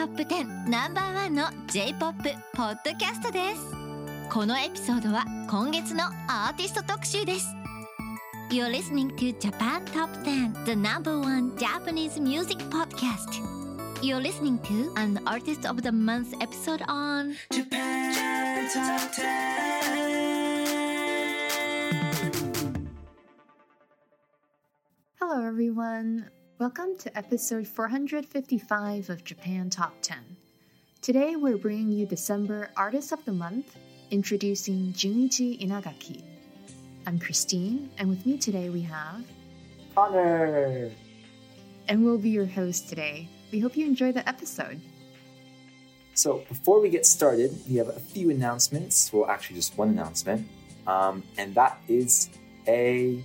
トップ10ナンバーワンの J-POP ポッドキャストですこのエピソードは今月のアーティスト特集です You're listening to Japan Top 10 The number one Japanese music podcast You're listening to an Artist of the Month episode on Japan Top 10. Hello, everyone. Welcome to episode 455 of Japan Top 10. Today, we're bringing you December Artist of the Month, introducing Junichi Inagaki. I'm Christine, and with me today we have. Connor! And we'll be your host today. We hope you enjoy the episode. So, before we get started, we have a few announcements. Well, actually, just one announcement. Um, and that is a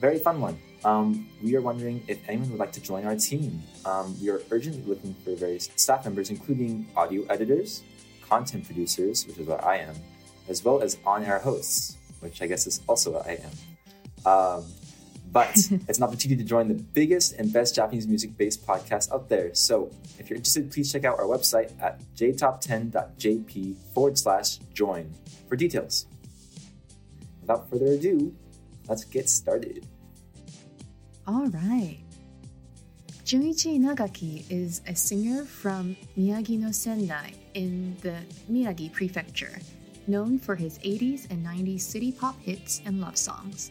very fun one. Um, we are wondering if anyone would like to join our team. Um, we are urgently looking for various staff members, including audio editors, content producers, which is what I am, as well as on air hosts, which I guess is also what I am. Um, but it's an opportunity to join the biggest and best Japanese music based podcast out there. So if you're interested, please check out our website at jtop10.jp forward slash join for details. Without further ado, let's get started. All right. Junichi Inagaki is a singer from Miyagi no Sendai in the Miyagi prefecture, known for his 80s and 90s city pop hits and love songs.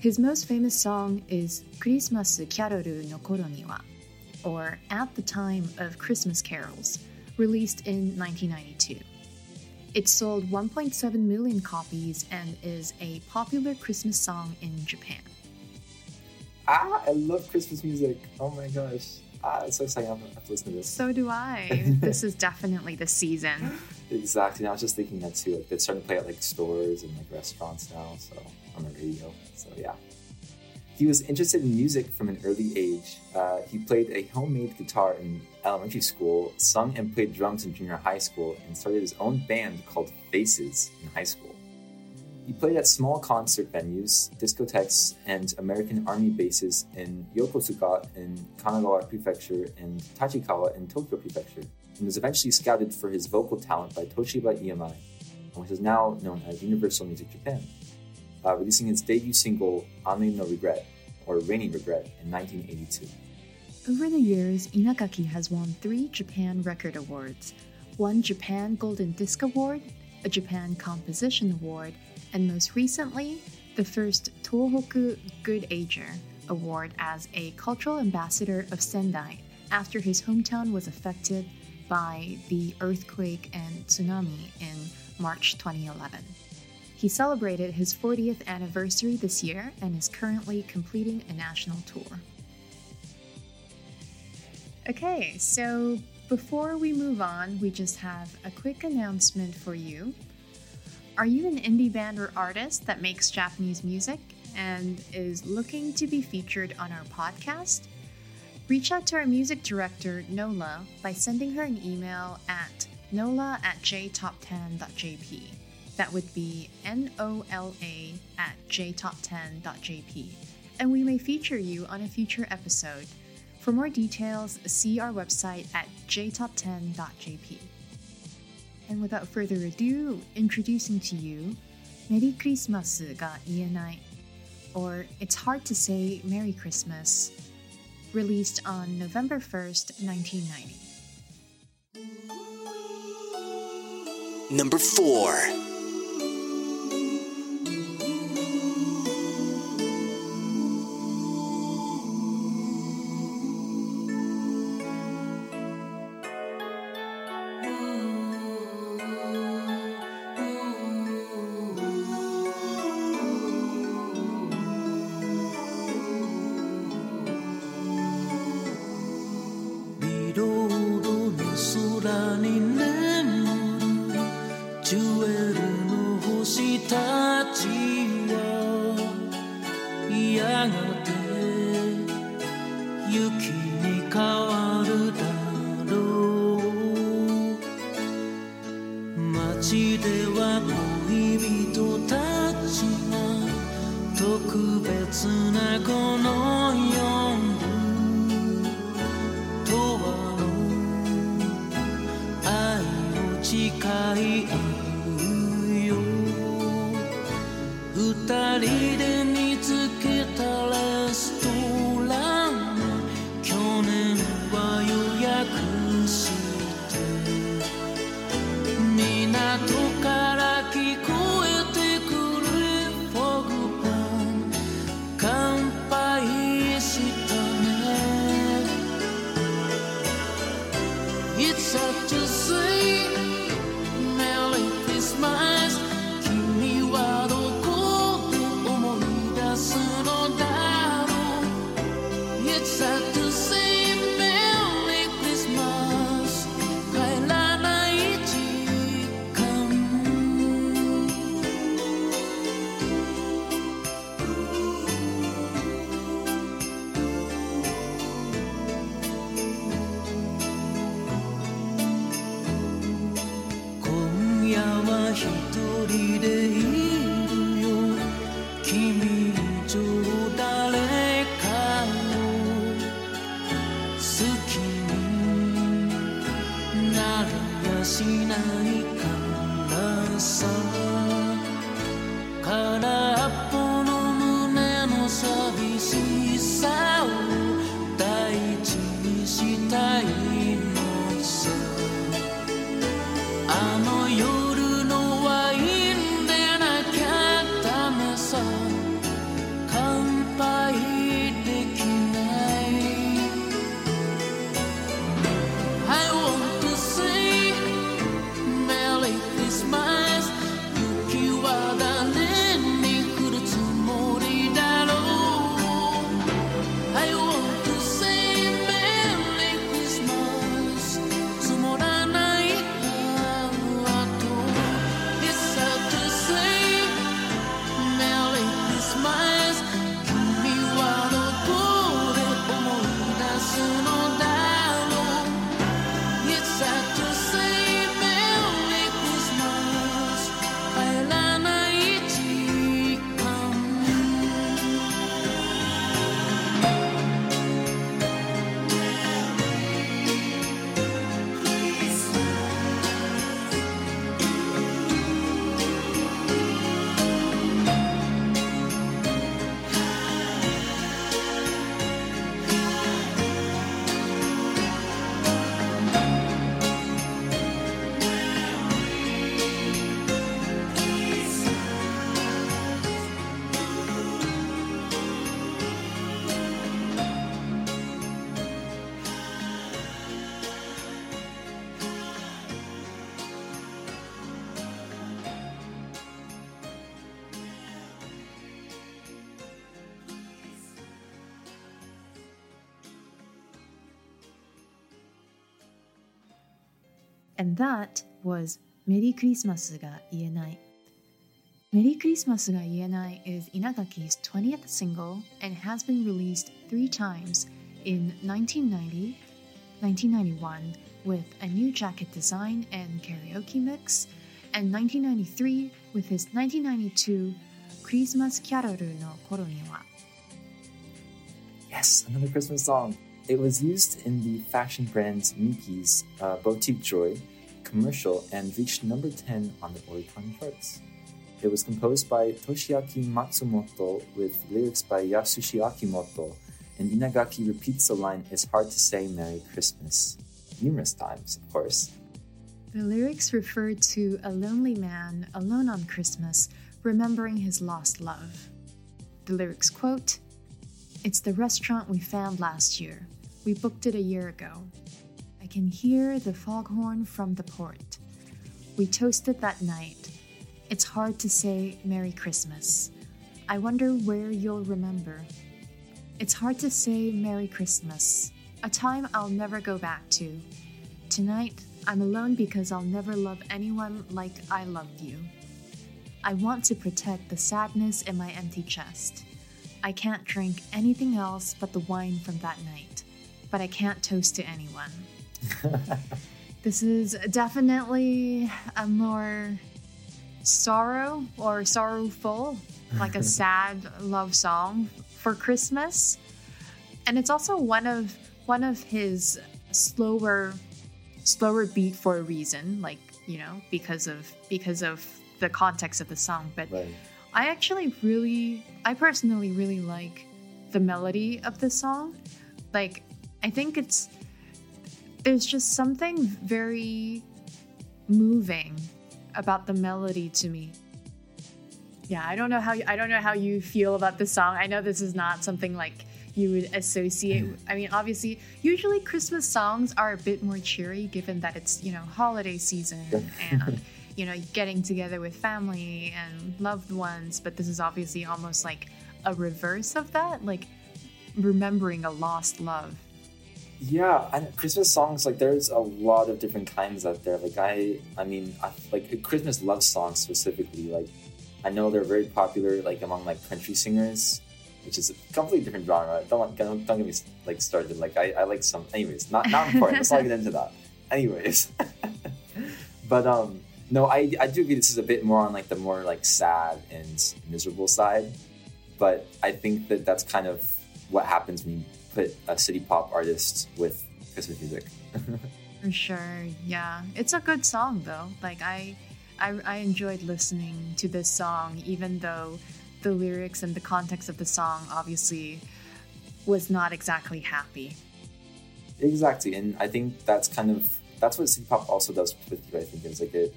His most famous song is Christmas Kyaroru no Koro ni wa, or At the Time of Christmas Carols, released in 1992. It sold 1.7 million copies and is a popular Christmas song in Japan. Ah, I love Christmas music. Oh my gosh. Ah, it's so exciting. I'm have to listen to this. So do I. this is definitely the season. Exactly. I was just thinking that too. Like they're starting to play at like stores and like restaurants now, so on the radio. So yeah. He was interested in music from an early age. Uh, he played a homemade guitar in elementary school, sung and played drums in junior high school, and started his own band called Faces in high school. He played at small concert venues, discotheques, and American Army bases in Yokosuka in Kanagawa Prefecture and Tachikawa in Tokyo Prefecture, and was eventually scouted for his vocal talent by Toshiba EMI, which is now known as Universal Music Japan, uh, releasing his debut single Ame no Regret, or Rainy Regret, in 1982. Over the years, Inagaki has won three Japan Record Awards one Japan Golden Disc Award, a Japan Composition Award, and most recently, the first Tohoku Good Ager Award as a cultural ambassador of Sendai after his hometown was affected by the earthquake and tsunami in March 2011. He celebrated his 40th anniversary this year and is currently completing a national tour. Okay, so before we move on, we just have a quick announcement for you. Are you an indie band or artist that makes Japanese music and is looking to be featured on our podcast? Reach out to our music director, Nola, by sending her an email at nola at jtop10.jp. That would be N O L A at jtop10.jp. And we may feature you on a future episode. For more details, see our website at jtop10.jp. And without further ado, introducing to you Merry Christmas ga ienai, or It's Hard to Say Merry Christmas, released on November 1st, 1990. Number 4. that was メリークリスマスが言えない。メリークリスマスが言えない is Inagaki's 20th single and has been released three times in 1990, 1991 with a new jacket design and karaoke mix, and 1993 with his 1992 Christmas Carol の頃には Yes, another Christmas song. It was used in the fashion brand Miki's uh, Boutique Joy commercial and reached number 10 on the Oricon charts. It was composed by Toshiaki Matsumoto with lyrics by Yasushi Akimoto, and Inagaki repeats the line, It's hard to say Merry Christmas, numerous times, of course. The lyrics refer to a lonely man alone on Christmas, remembering his lost love. The lyrics quote It's the restaurant we found last year. We booked it a year ago. Can hear the foghorn from the port. We toasted that night. It's hard to say Merry Christmas. I wonder where you'll remember. It's hard to say Merry Christmas, a time I'll never go back to. Tonight, I'm alone because I'll never love anyone like I loved you. I want to protect the sadness in my empty chest. I can't drink anything else but the wine from that night, but I can't toast to anyone. This is definitely a more sorrow or sorrowful, like a sad love song for Christmas. And it's also one of one of his slower slower beat for a reason, like, you know, because of because of the context of the song. But Right. I actually really, I personally really like the melody of the song. Like, I think it's, there's just something very moving about the melody to me. Yeah, I don't know how I don't know how you feel about the song. I know this is not something like you would associate. Mm. I mean, obviously, usually Christmas songs are a bit more cheery, given that it's you know holiday season and you know getting together with family and loved ones. But this is obviously almost like a reverse of that, like remembering a lost love. Yeah, and Christmas songs like there's a lot of different kinds out there. Like I, I mean, I, like Christmas love songs specifically. Like I know they're very popular like among like country singers, which is a completely different genre. Don't don't, don't get me like started. Like I, I like some. Anyways, not not important. Let's not get into that. Anyways, but um, no, I I do agree. This is a bit more on like the more like sad and miserable side, but I think that that's kind of what happens when you put a city pop artist with Christmas music. For sure, yeah. It's a good song though. Like I, I, I enjoyed listening to this song, even though the lyrics and the context of the song obviously was not exactly happy. exactly, and I think that's kind of that's what city pop also does with you. I think is like it,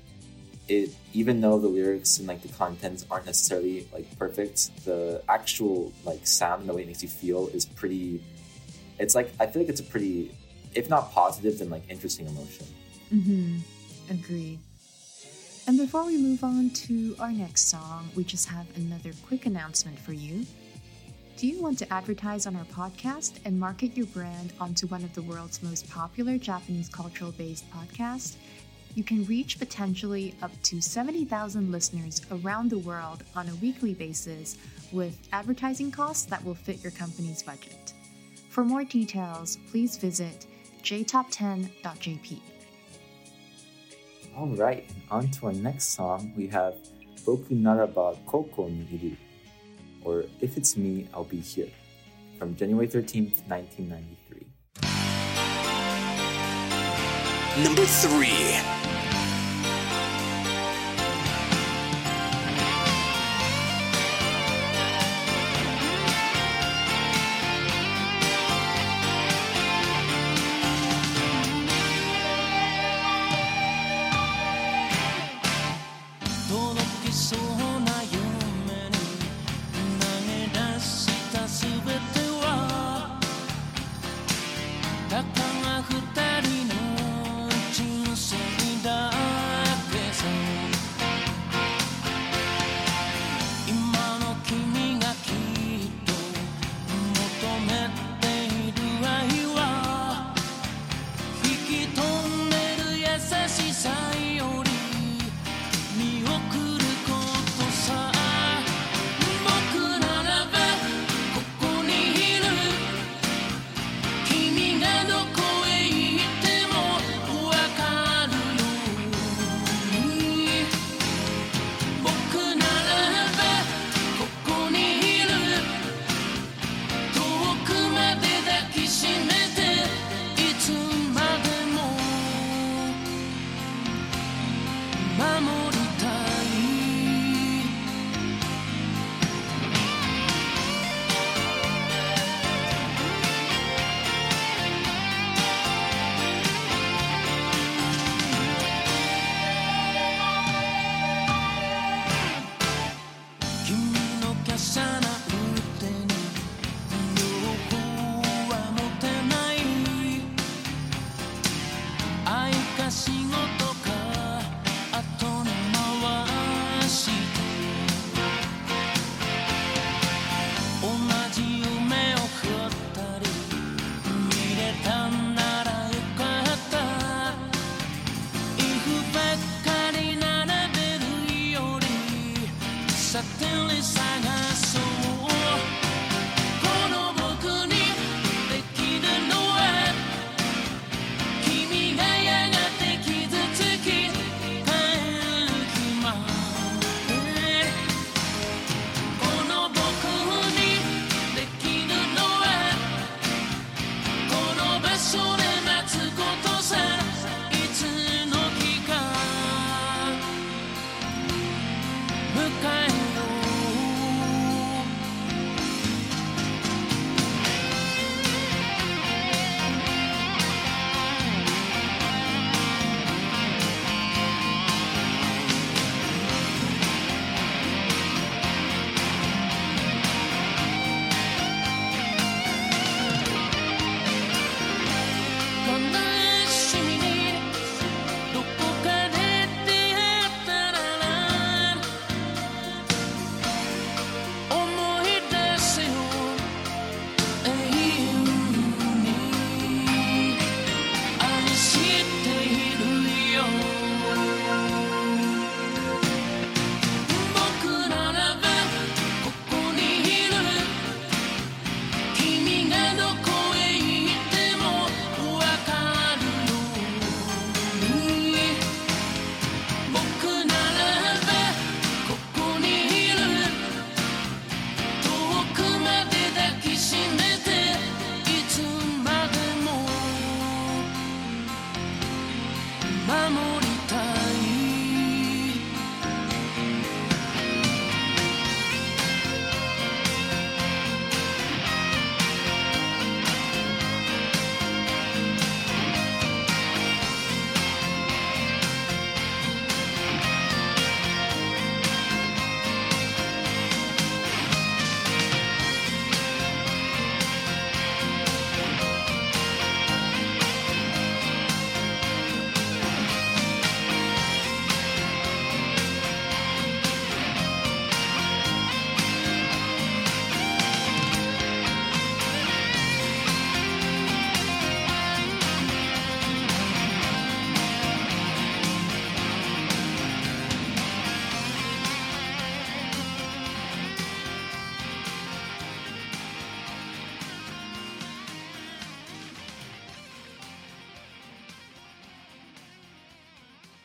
it even though the lyrics and like the contents aren't necessarily like perfect, the actual like sound and the way it makes you feel is pretty. It's like I feel like it's a pretty, if not positive, then like interesting emotion. Mm-hmm. Agreed. And before we move on to our next song, we just have another quick announcement for you. Do you want to advertise on our podcast and market your brand onto one of the world's most popular Japanese cultural based podcasts? You can reach potentially up to 70,000 listeners around the world on a weekly basis with advertising costs that will fit your company's budget. For more details, please visit jtop10.jp. All right, on to our next song. We have Boku Naraba Koko ni Iru, or If It's Me, I'll Be Here, from January 13th, 1993. Number 3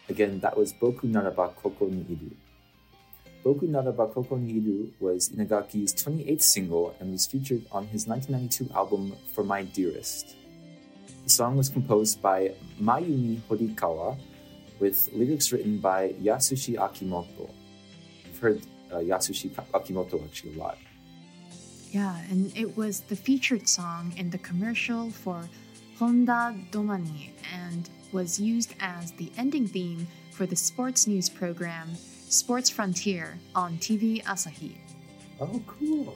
Again, that was Boku Naraba Koko ni Iru. Boku Naraba Koko ni Iru was Inagaki's 28th single and was featured on his 1992 album For My Dearest. The song was composed by Mayumi Horikawa with lyrics written by Yasushi Akimoto. I've heard uh, Yasushi Akimoto actually a lot. Yeah, and it was the featured song in the commercial for Honda Domani and was used as the ending theme for the sports news program Sports Frontier on TV Asahi. Oh, cool.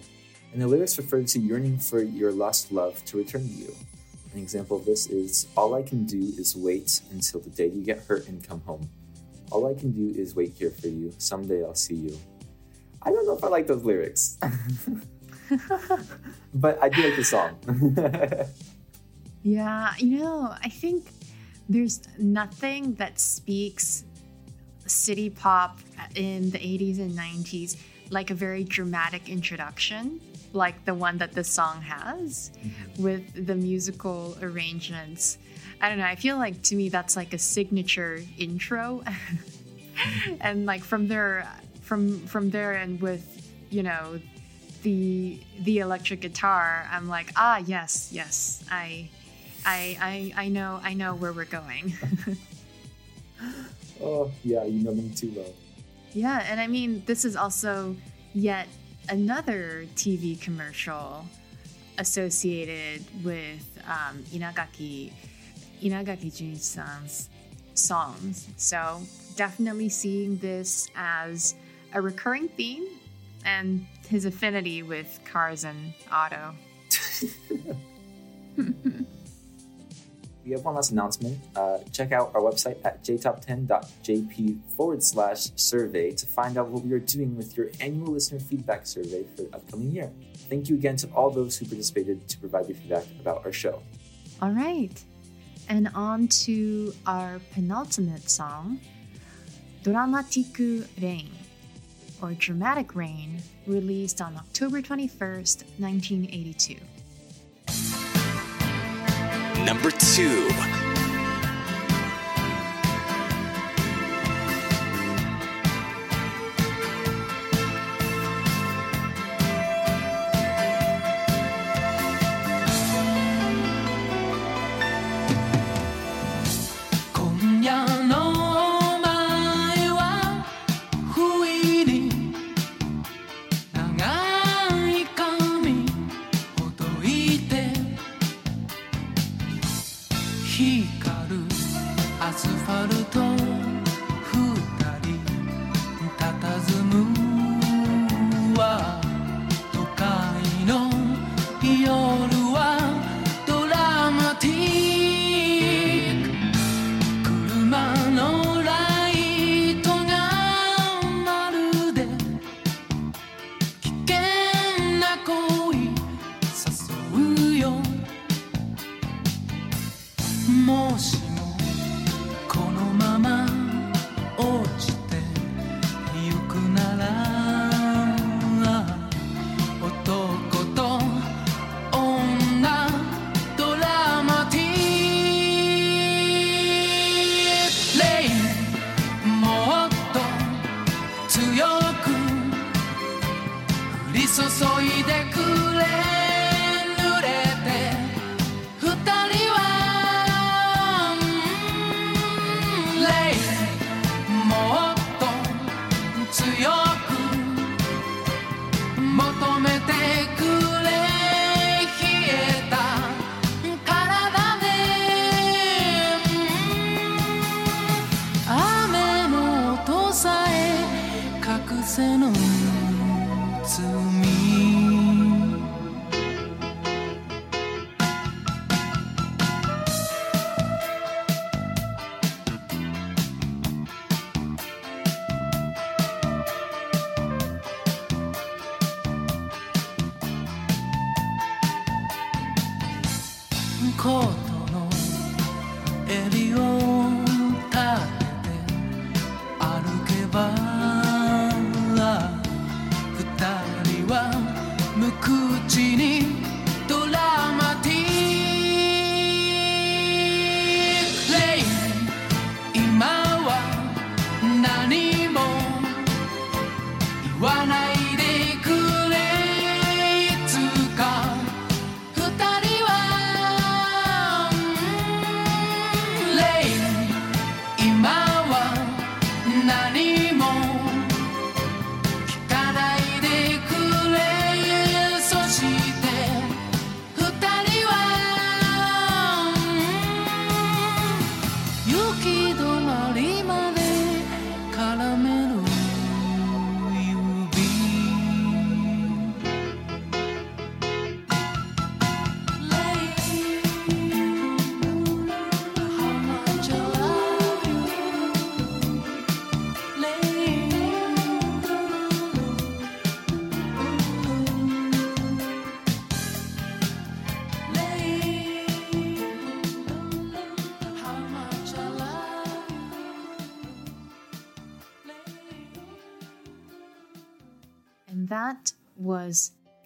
And the lyrics refer to yearning for your lost love to return to you. An example of this is All I can do is wait until the day you get hurt and come home. All I can do is wait here for you. Someday I'll see you. I don't know if I like those lyrics. but I do like the song. Yeah, you know, I think there's nothing that speaks city pop in the 80s and 90s like a very dramatic introduction, like the one that the song has with the musical arrangements. I don't know, I feel like to me that's like a signature intro. and like from there from from there and with, you know, the the electric guitar, I'm like, ah yes, yes. I I I I know I know where we're going. oh, yeah, you know me too well. yeah, and I mean this is also yet another TV commercial associated with um, Inagaki Inagaki Junichi-san's songs. So definitely seeing this as a recurring theme and his affinity with cars and auto. We have one last announcement. Uh, check out our website at jtop10.jp forward slash survey to find out what we are doing with your annual listener feedback survey for the upcoming year. Thank you again to all those who participated to provide your feedback about our show. All right. And on to our penultimate song, Dramatic Rain, or Dramatic Rain, released on October 21st, 1982. Number two.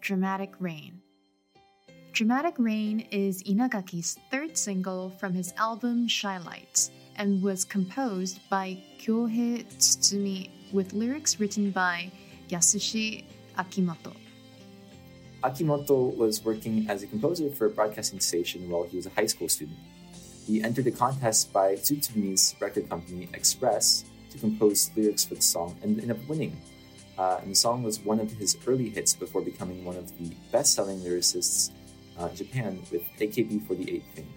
Dramatic Rain. Dramatic Rain is Inagaki's third single from his album Shy Lights and was composed by Kyohei Tsutsumi with lyrics written by Yasushi Akimoto. Akimoto was working as a composer for a broadcasting station while he was a high school student. He entered a contest by Tsutsumi's record company, Express, to compose lyrics for the song and ended up winning. Uh, and the song was one of his early hits before becoming one of the best selling lyricists uh, in Japan with AKB48 fame.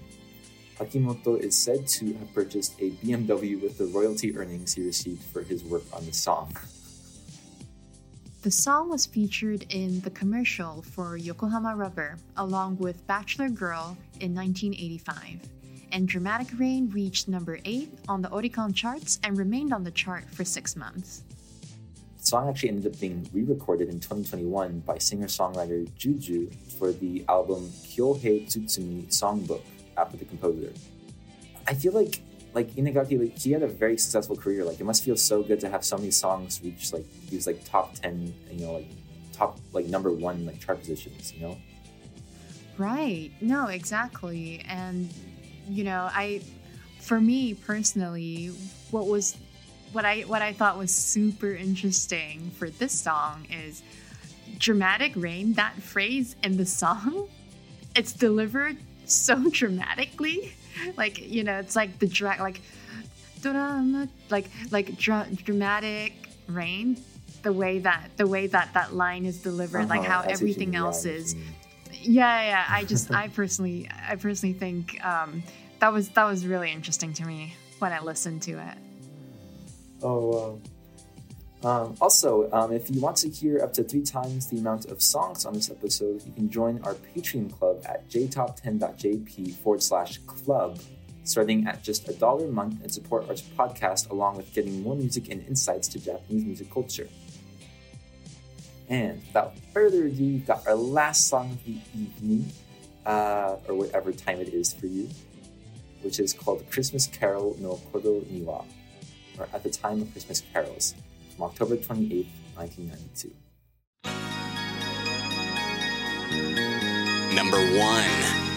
Akimoto is said to have purchased a BMW with the royalty earnings he received for his work on the song. The song was featured in the commercial for Yokohama Rubber along with Bachelor Girl in 1985. And Dramatic Rain reached number 8 on the Oricon charts and remained on the chart for six months. Song actually ended up being re-recorded in 2021 by singer-songwriter Juju for the album Kyohei Tsutsumi Songbook after the composer. I feel like like Inagaki, like he had a very successful career. Like it must feel so good to have so many songs reach like these like top ten, you know, like top like number one like chart positions. You know, Right. No, exactly. And you know, I for me personally, what was what I what I thought was super interesting for this song is dramatic rain, that phrase in the song, it's delivered so dramatically. Like, you know, it's like the drag like like like dra- dramatic rain the way that the way that that line is delivered like Uh-huh, how what you everything else is what you mean. yeah yeah i just i personally i personally think um that was that was really interesting to me when i listened to it Oh, um, um, also, um, if you want to hear up to three times the amount of songs on this episode, you can join our Patreon club at jtop10.jp forward slash club, starting at just a dollar a month and support our podcast along with getting more music and insights to Japanese music culture. And without further ado, we've got our last song of the evening, uh, or whatever time it is for you, which is called Christmas Carol no Koro Niwa or At the Time of Christmas Carols, from October 28, 1992. Number one.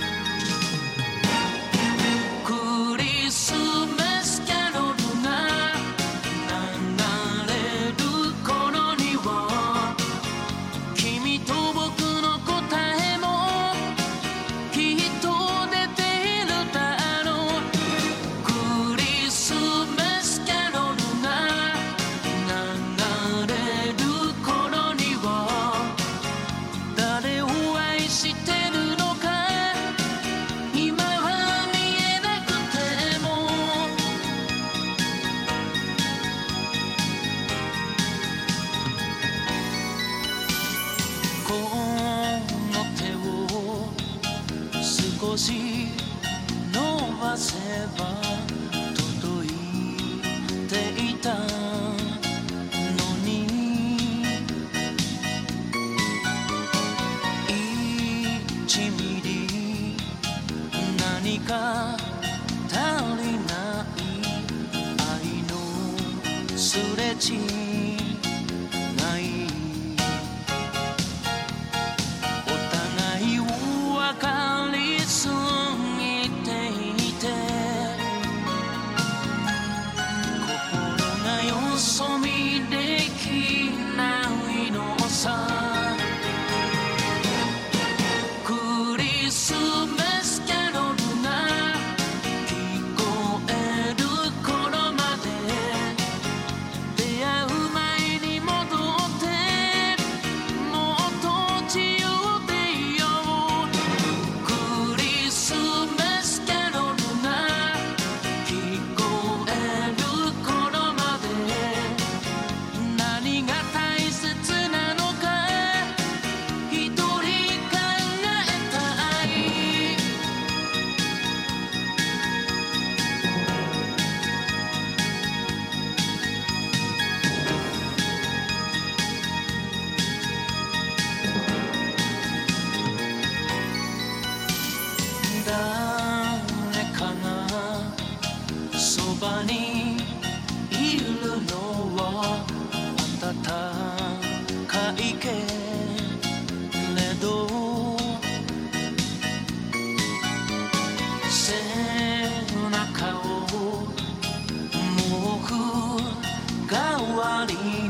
老瓦里。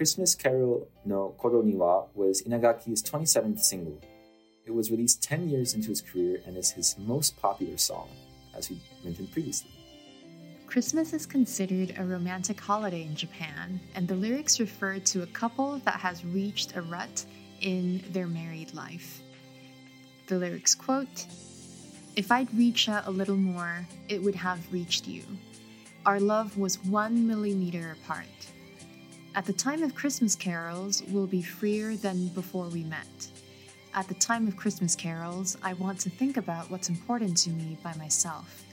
Christmas Carol no Koro Niwa was Inagaki's 27th single. It was released 10 years into his career and is his most popular song, as we mentioned previously. Christmas is considered a romantic holiday in Japan, and the lyrics refer to a couple that has reached a rut in their married life. The lyrics quote If I'd reach out a little more, it would have reached you. Our love was one millimeter apart. At the time of Christmas carols, we'll be freer than before we met. At the time of Christmas carols, I want to think about what's important to me by myself.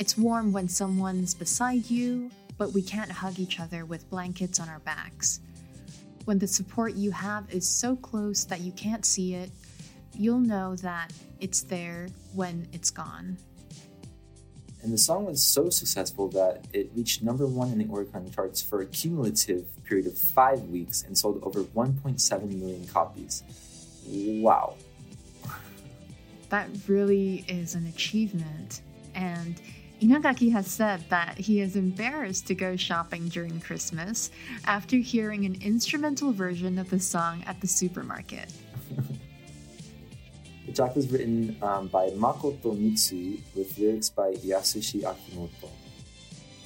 It's warm when someone's beside you, but we can't hug each other with blankets on our backs. When the support you have is so close that you can't see it, you'll know that it's there when it's gone. And the song was so successful that it reached number one in the Oricon charts for a cumulative period of five weeks and sold over 1.7 million copies. Wow. That really is an achievement. And Inagaki has said that he is embarrassed to go shopping during Christmas after hearing an instrumental version of the song at the supermarket. The track was written um, by Makoto Mitsui with lyrics by Yasushi Akimoto.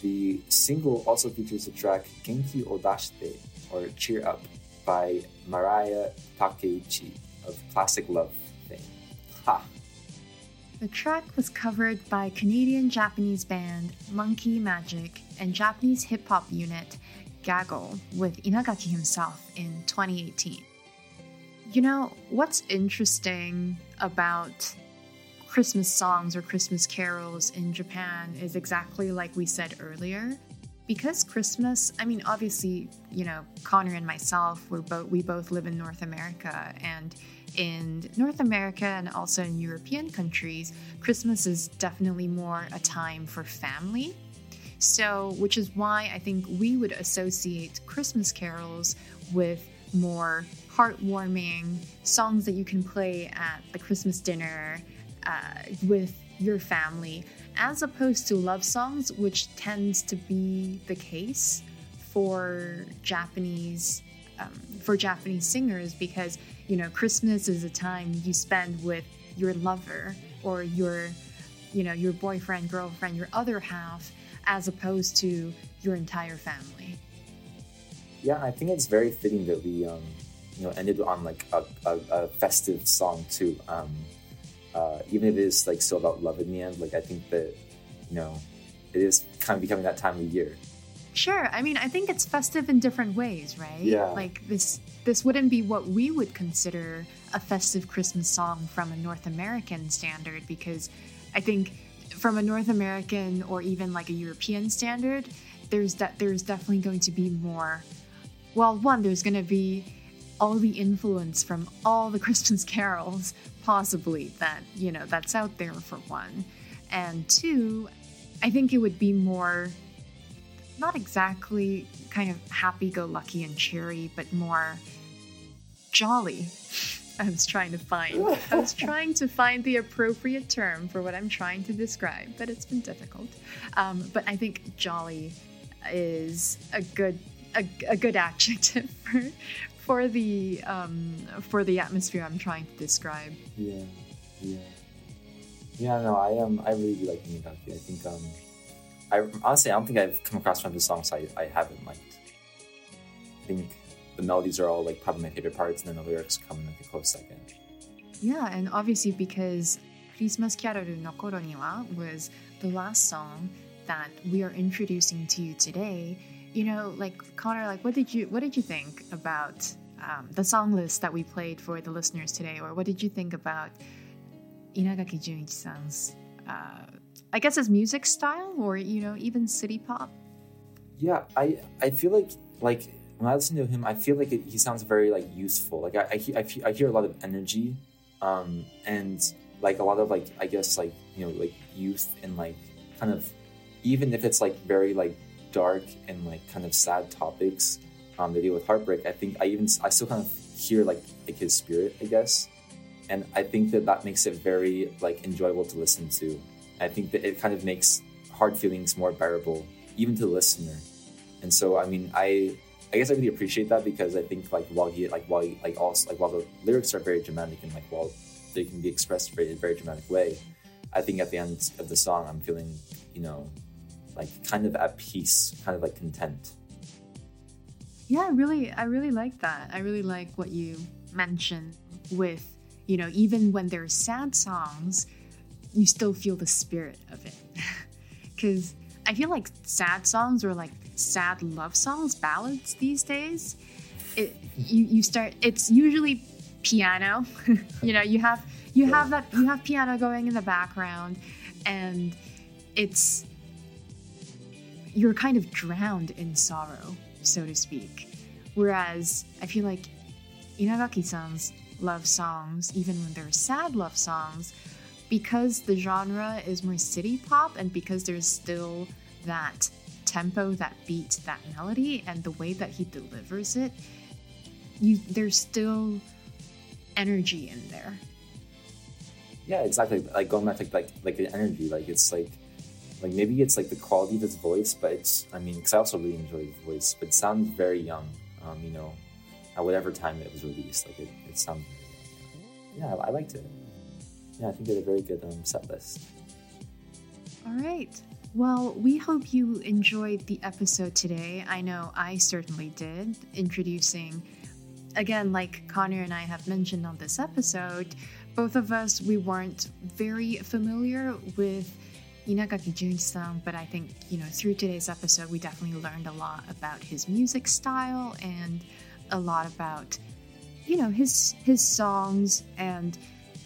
The single also features the track Genki Odashite, or Cheer Up, by Mariya Takeuchi of Plastic Love fame. Ha! The track was covered by Canadian Japanese band Monkey Majik and Japanese hip hop unit GAGLE with Inagaki himself in 2018. You know, what's interesting about Christmas songs or Christmas carols in Japan is exactly like we said earlier. Because Christmas, I mean, obviously, you know, Connor and myself, we're both we both live in North America, and in North America and also in European countries, Christmas is definitely more a time for family. So, which is why I think we would associate Christmas carols with more heartwarming songs that you can play at the Christmas dinner uh, with your family, as opposed to love songs, which tends to be the case for Japanese um, for Japanese singers because you know Christmas is a time you spend with your lover or your you know your boyfriend, girlfriend, your other half, as opposed to your entire family. Yeah, I think it's very fitting that we um, you know ended on like a, a, a festive song too. Um, uh, even if it is like still about love in the end, like I think that you know it is kind of becoming that time of year. Sure. I mean, I think it's festive in different ways, right? Yeah. Like this this wouldn't be what we would consider a festive Christmas song from a North American standard because I think from a North American or even like a European standard, there's that there's definitely going to be more well, one there's going to be all the influence from all the Christmas carols possibly that, you know, that's out there for one. And two, I think it would be more not exactly kind of happy go lucky and cheery, but more jolly. I was trying to find. I was trying to find the appropriate term for what I'm trying to describe, but it's been difficult. Um, but I think jolly is a good a, a good adjective for for the um, for the atmosphere I'm trying to describe. Yeah, yeah, yeah. No, I um, I really do like Inagaki. I think um, I honestly I don't think I've come across one of his songs I, I haven't liked. I think the melodies are all like probably my favorite parts, and then the lyrics come in like a close second. Yeah, and obviously because Christmas Carol no Koro Niwa was the last song that we are introducing to you today. You know, like Connor, like what did you what did you think about um, the song list that we played for the listeners today, or what did you think about Inagaki Junichi-san's, uh, I guess his music style, or you know, even city pop? Yeah, I I feel like like when I listen to him, I feel like it, he sounds very like youthful. Like I I, I, I hear a lot of energy, um, and like a lot of like I guess like you know like youth and like kind of even if it's like very like dark and like kind of sad topics um, they deal with heartbreak. I think I even I still kind of hear like like his spirit, I guess, and I think that that makes it very like enjoyable to listen to. I think that it kind of makes hard feelings more bearable, even to the listener. And so, I mean, I I guess I really appreciate that because I think like while he like while he, like also like while the lyrics are very dramatic and like while they can be expressed in a very dramatic way, I think at the end of the song I'm feeling you know like kind of at peace, kind of like content. Yeah, I really, I really like that. I really like what you mentioned with, you know, even when there's sad songs, you still feel the spirit of it. Because I feel like sad songs or like sad love songs, ballads these days, it you you start. It's usually piano. you know, you have you have that you have piano going in the background, and it's you're kind of drowned in sorrow, so to speak. Whereas I feel like Inagaki-san's love songs, even when they're sad love songs, because the genre is more city pop and because there's still that tempo, that beat, that melody, and the way that he delivers it, you there's still energy in there. Yeah, exactly. Like going back to like like the energy, like it's like like maybe it's like the quality of his voice, but it's I mean, because I also really enjoy his voice, but it sounds very young. Um, you know, at whatever time it was released, like it, it sounds very young. Yeah, I, liked it. Yeah, I think it's a very good um, set list. All right. Well, we hope you enjoyed the episode today. I know I certainly did. Introducing, again, like Connor and I have mentioned on this episode, both of us we weren't very familiar with Inagaki Junichi-san, but I think you know through today's episode we definitely learned a lot about his music style and a lot about you know his his songs and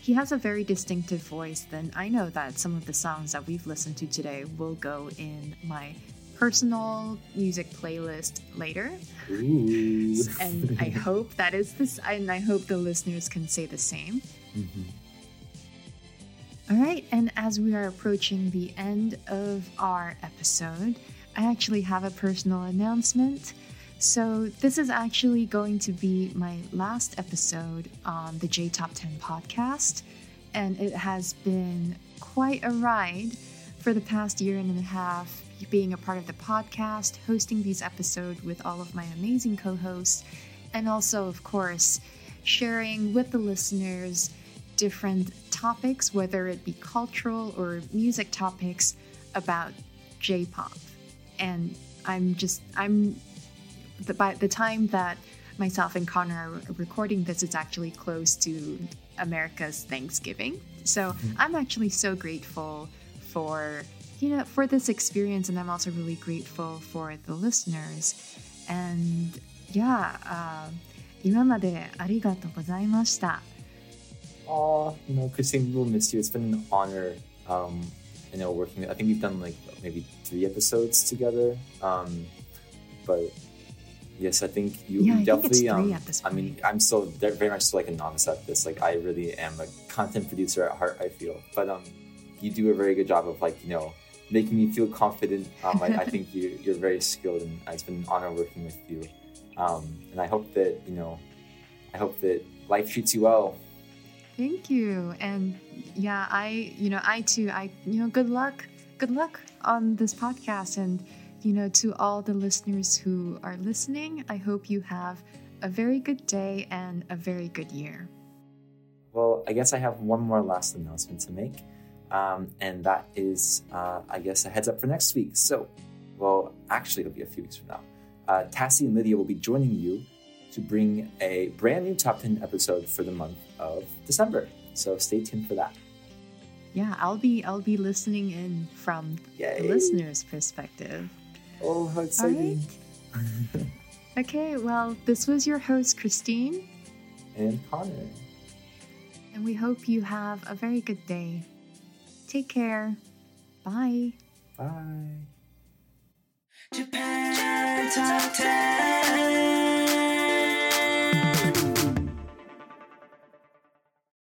he has a very distinctive voice. Then I know that some of the songs that we've listened to today will go in my personal music playlist later. And I hope that is this, and I hope the listeners can say the same. Mm-hmm. All right, and as we are approaching the end of our episode, I actually have a personal announcement. So, this is actually going to be my last episode on the J Top 10 podcast, and it has been quite a ride for the past year and a half being a part of the podcast, hosting these episodes with all of my amazing co hosts, and also, of course, sharing with the listeners different topics, whether it be cultural or music topics about J pop. And I'm just, I'm, the, by the time that myself and Connor are recording this, it's actually close to America's Thanksgiving. So I'm actually so grateful for, you know, for this experience. And I'm also really grateful for the listeners. And yeah, uh, 今までありがとうございました。 Aw, you know, Christine, we will miss you. It's been an honor, um, you know, working. I think we've done like maybe three episodes together. Um, but yes, I think you Yeah, I definitely. three um, I mean, I'm still very much still like a novice at this. Like, I really am a content producer at heart. I feel, but um, you do a very good job of like you know making me feel confident. Um, I, I think you you're very skilled, and it's been an honor working with you. Um, and I hope that you know, I hope that life treats you well. Thank you. And yeah, I, you know, I too, I, you know, good luck. Good luck on this podcast. And, you know, to all the listeners who are listening, I hope you have a very good day and a very good year. Well, I guess I have one more last announcement to make, um, and that is, uh, I guess, a heads up for next week. So, well, actually, it'll be a few weeks from now. Uh, Tassie and Lydia will be joining you to bring a brand new top 10 episode for the month of December. So stay tuned for that. Yeah, I'll be, I'll be listening in from Yay. the listener's perspective. Oh, how exciting! right. Okay, well, this was your host, Christine, And Connor. and we hope you have a very good day. Take care. Bye. Bye. Japan Top 10